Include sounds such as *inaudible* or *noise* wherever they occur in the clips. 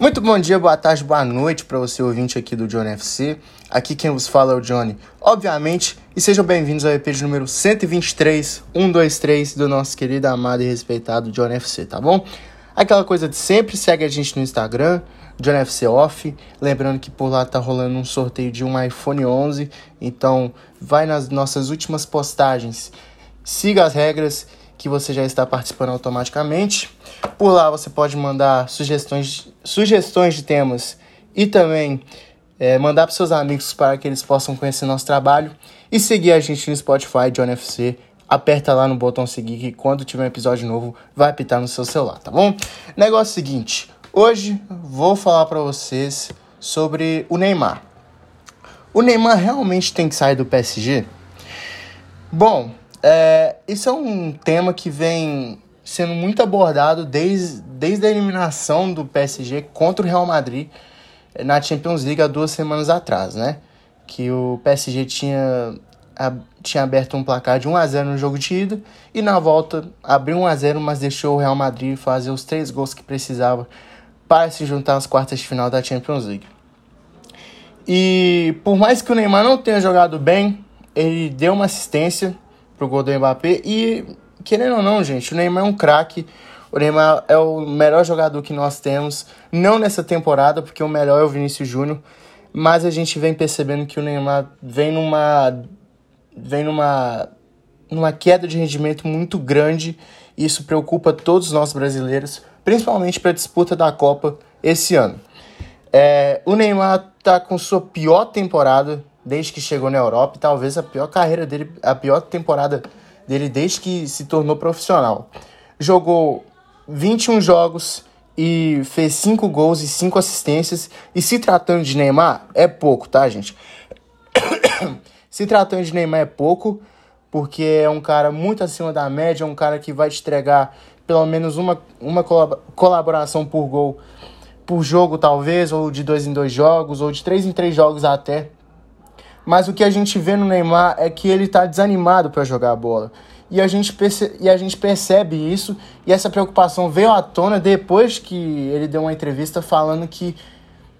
Muito bom dia, boa tarde, boa noite para você ouvinte aqui do Johnny FC. Aqui quem vos fala é o Johnny, obviamente, e sejam bem-vindos ao EP de número 123, 123 do nosso querido, amado e respeitado Johnny FC, tá bom? Aquela coisa de sempre, segue a gente no Instagram, Johnny FC Off, lembrando que por lá tá rolando um sorteio de um iPhone 11, então vai nas nossas últimas postagens, siga as regras que você já está participando automaticamente. Por lá você pode mandar sugestões, sugestões de temas e também é, mandar para seus amigos para que eles possam conhecer nosso trabalho e seguir a gente no Spotify, John FC. Aperta lá no botão seguir que quando tiver um episódio novo vai apitar no seu celular, tá bom? Negócio seguinte, hoje vou falar para vocês sobre o Neymar. O Neymar realmente tem que sair do PSG? Bom, é, isso é um tema que vem sendo muito abordado desde, desde a eliminação do PSG contra o Real Madrid eh, na Champions League há duas semanas atrás, né? Que o PSG tinha, a, tinha aberto um placar de 1 a 0 no jogo de ida e na volta abriu 1 a 0 mas deixou o Real Madrid fazer os três gols que precisava para se juntar às quartas de final da Champions League. E por mais que o Neymar não tenha jogado bem, ele deu uma assistência pro gol do Mbappé. E, querendo ou não, gente, o Neymar é um craque. O Neymar é o melhor jogador que nós temos. Não nessa temporada, porque o melhor é o Vinícius Júnior. Mas a gente vem percebendo que o Neymar vem numa. vem numa. numa queda de rendimento muito grande. E isso preocupa todos nós brasileiros, principalmente para a disputa da Copa esse ano. É, o Neymar tá com sua pior temporada desde que chegou na Europa e talvez a pior carreira dele, a pior temporada dele desde que se tornou profissional. Jogou 21 jogos e fez 5 gols e 5 assistências. E se tratando de Neymar, é pouco, tá, gente? *coughs* se tratando de Neymar, é pouco, porque é um cara muito acima da média, é um cara que vai te entregar pelo menos uma, uma colaboração por gol por jogo, talvez, ou de dois em dois jogos, ou de três em três jogos até. Mas o que a gente vê no Neymar é que ele está desanimado para jogar a bola. E a, gente perce e a gente percebe isso, e essa preocupação veio à tona depois que ele deu uma entrevista falando que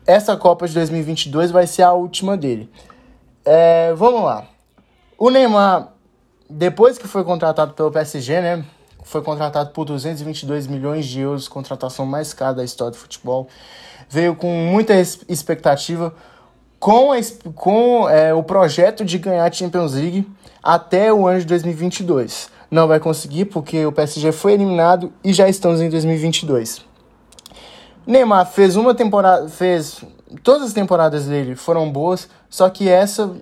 essa Copa de 2022 vai ser a última dele. É, vamos lá. O Neymar, depois que foi contratado pelo PSG, né? Foi contratado por 222 milhões de euros, contratação mais cara da história do futebol. Veio com muita expectativa com, a, com é, o projeto de ganhar a Champions League até o ano de 2022. Não vai conseguir porque o PSG foi eliminado e já estamos em 2022. Neymar fez uma temporada, fez todas as temporadas dele foram boas, só que essa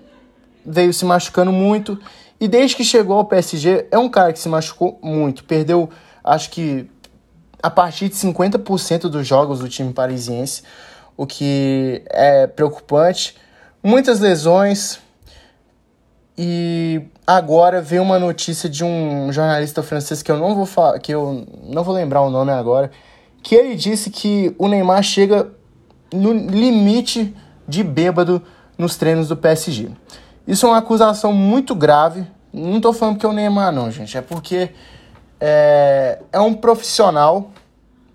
veio se machucando muito e desde que chegou ao PSG é um cara que se machucou muito, perdeu acho que a partir de 50% dos jogos do time parisiense o que é preocupante. Muitas lesões. E agora veio uma notícia de um jornalista francês que eu não vou falar, que eu não vou lembrar o nome agora, que ele disse que o Neymar chega no limite de bêbado nos treinos do PSG. Isso é uma acusação muito grave. Não estou falando que é o Neymar, não, gente. É porque é, é um profissional,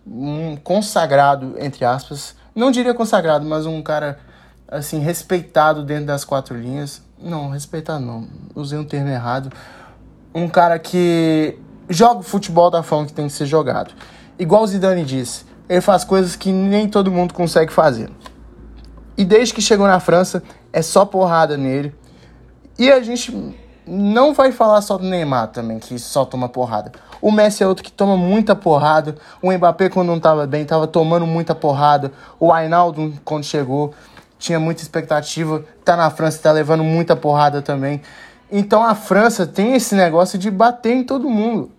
um consagrado, entre aspas, não diria consagrado, mas um cara assim respeitado dentro das quatro linhas. Não, respeitado não, usei um termo errado. Um cara que joga o futebol da forma que tem que ser jogado. Igual o Zidane disse, ele faz coisas que nem todo mundo consegue fazer. E desde que chegou na França, é só porrada nele. E a gente não vai falar só do Neymar também, que só toma porrada. O Messi é outro que toma muita porrada. O Mbappé, quando não estava bem, estava tomando muita porrada. O Ainaldo, quando chegou, tinha muita expectativa. Tá na França, tá levando muita porrada também. Então a França tem esse negócio de bater em todo mundo.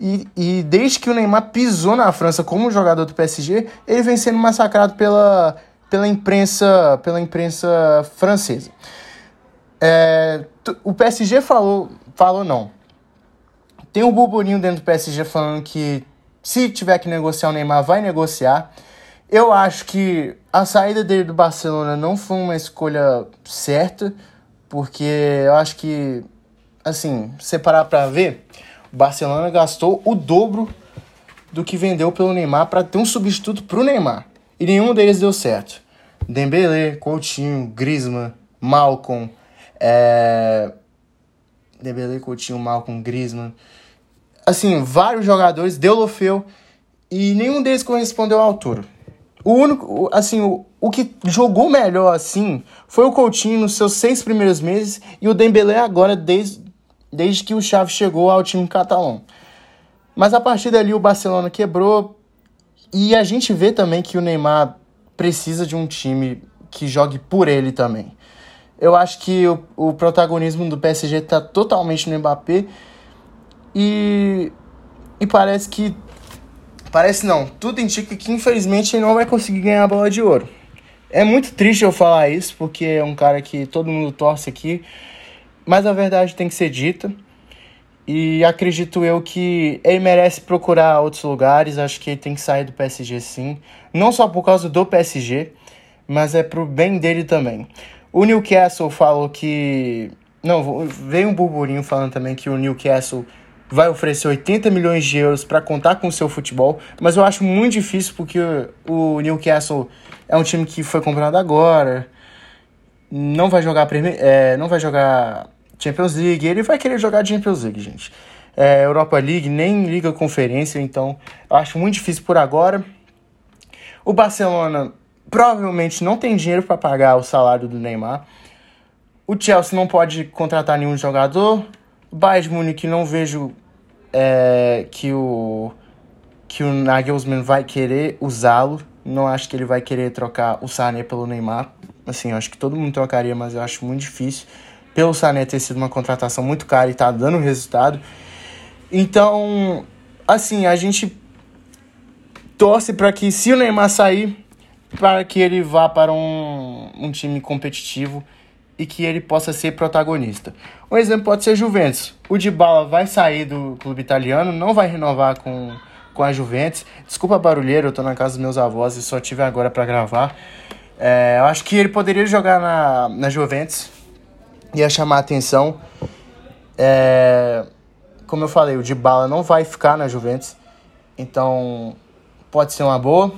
E, e desde que o Neymar pisou na França como jogador do PSG, ele vem sendo massacrado pela, pela imprensa pela imprensa francesa. É, o PSG falou, falou não. Tem um burburinho dentro do PSG falando que se tiver que negociar o Neymar, vai negociar. Eu acho que a saída dele do Barcelona não foi uma escolha certa, porque eu acho que, assim, se parar pra ver, o Barcelona gastou o dobro do que vendeu pelo Neymar para ter um substituto pro Neymar. E nenhum deles deu certo. Dembele, Coutinho, Griezmann, Malcolm, é... Dembele, Coutinho, Malcolm, Griezmann. Assim, vários jogadores, Deulofeu, e nenhum deles correspondeu à altura. O único, assim, o, o que jogou melhor, assim, foi o Coutinho nos seus seis primeiros meses e o Dembélé agora, desde, desde que o Xavi chegou ao time catalão. Mas a partir dali o Barcelona quebrou e a gente vê também que o Neymar precisa de um time que jogue por ele também. Eu acho que o, o protagonismo do PSG está totalmente no Mbappé e, e parece que Parece não. Tudo indica que infelizmente ele não vai conseguir ganhar a bola de ouro. É muito triste eu falar isso, porque é um cara que todo mundo torce aqui. Mas a verdade tem que ser dita. E acredito eu que ele merece procurar outros lugares. Acho que ele tem que sair do PSG sim. Não só por causa do PSG, mas é pro bem dele também. O Newcastle falou que. Não, veio um burburinho falando também que o Newcastle vai oferecer 80 milhões de euros para contar com o seu futebol, mas eu acho muito difícil porque o Newcastle é um time que foi comprado agora, não vai jogar é, não vai jogar Champions League, ele vai querer jogar Champions League, gente. É, Europa League, nem Liga Conferência, então eu acho muito difícil por agora. O Barcelona provavelmente não tem dinheiro para pagar o salário do Neymar. O Chelsea não pode contratar nenhum jogador. Bayern Munique não vejo é, que o que o Nagelsmann vai querer usá-lo. Não acho que ele vai querer trocar o Sané pelo Neymar. Assim, eu acho que todo mundo trocaria, mas eu acho muito difícil. Pelo Sané ter sido uma contratação muito cara e tá dando resultado. Então, assim, a gente torce para que se o Neymar sair, para que ele vá para um, um time competitivo e que ele possa ser protagonista. Um exemplo pode ser Juventus. O Dybala vai sair do clube italiano, não vai renovar com, com a Juventus. Desculpa barulheiro, eu tô na casa dos meus avós e só tive agora para gravar. É, eu acho que ele poderia jogar na, na Juventus, ia chamar a atenção. É, como eu falei, o Dybala não vai ficar na Juventus, então pode ser uma boa.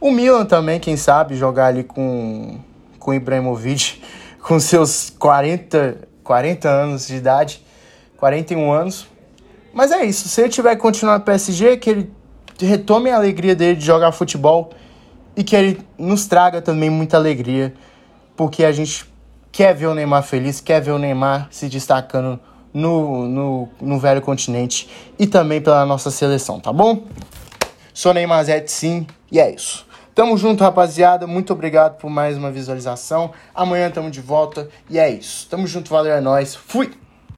O Milan também, quem sabe, jogar ali com, com Ibrahimovic *laughs* com seus 40, 40 anos de idade, 41 anos. Mas é isso, se ele tiver que continuar no PSG, que ele retome a alegria dele de jogar futebol e que ele nos traga também muita alegria, porque a gente quer ver o Neymar feliz, quer ver o Neymar se destacando no, no, no velho continente e também pela nossa seleção, tá bom? Sou Neymar Zete, sim, e é isso. Tamo junto, rapaziada. Muito obrigado por mais uma visualização. Amanhã tamo de volta. E é isso. Tamo junto, valeu, é nóis. Fui!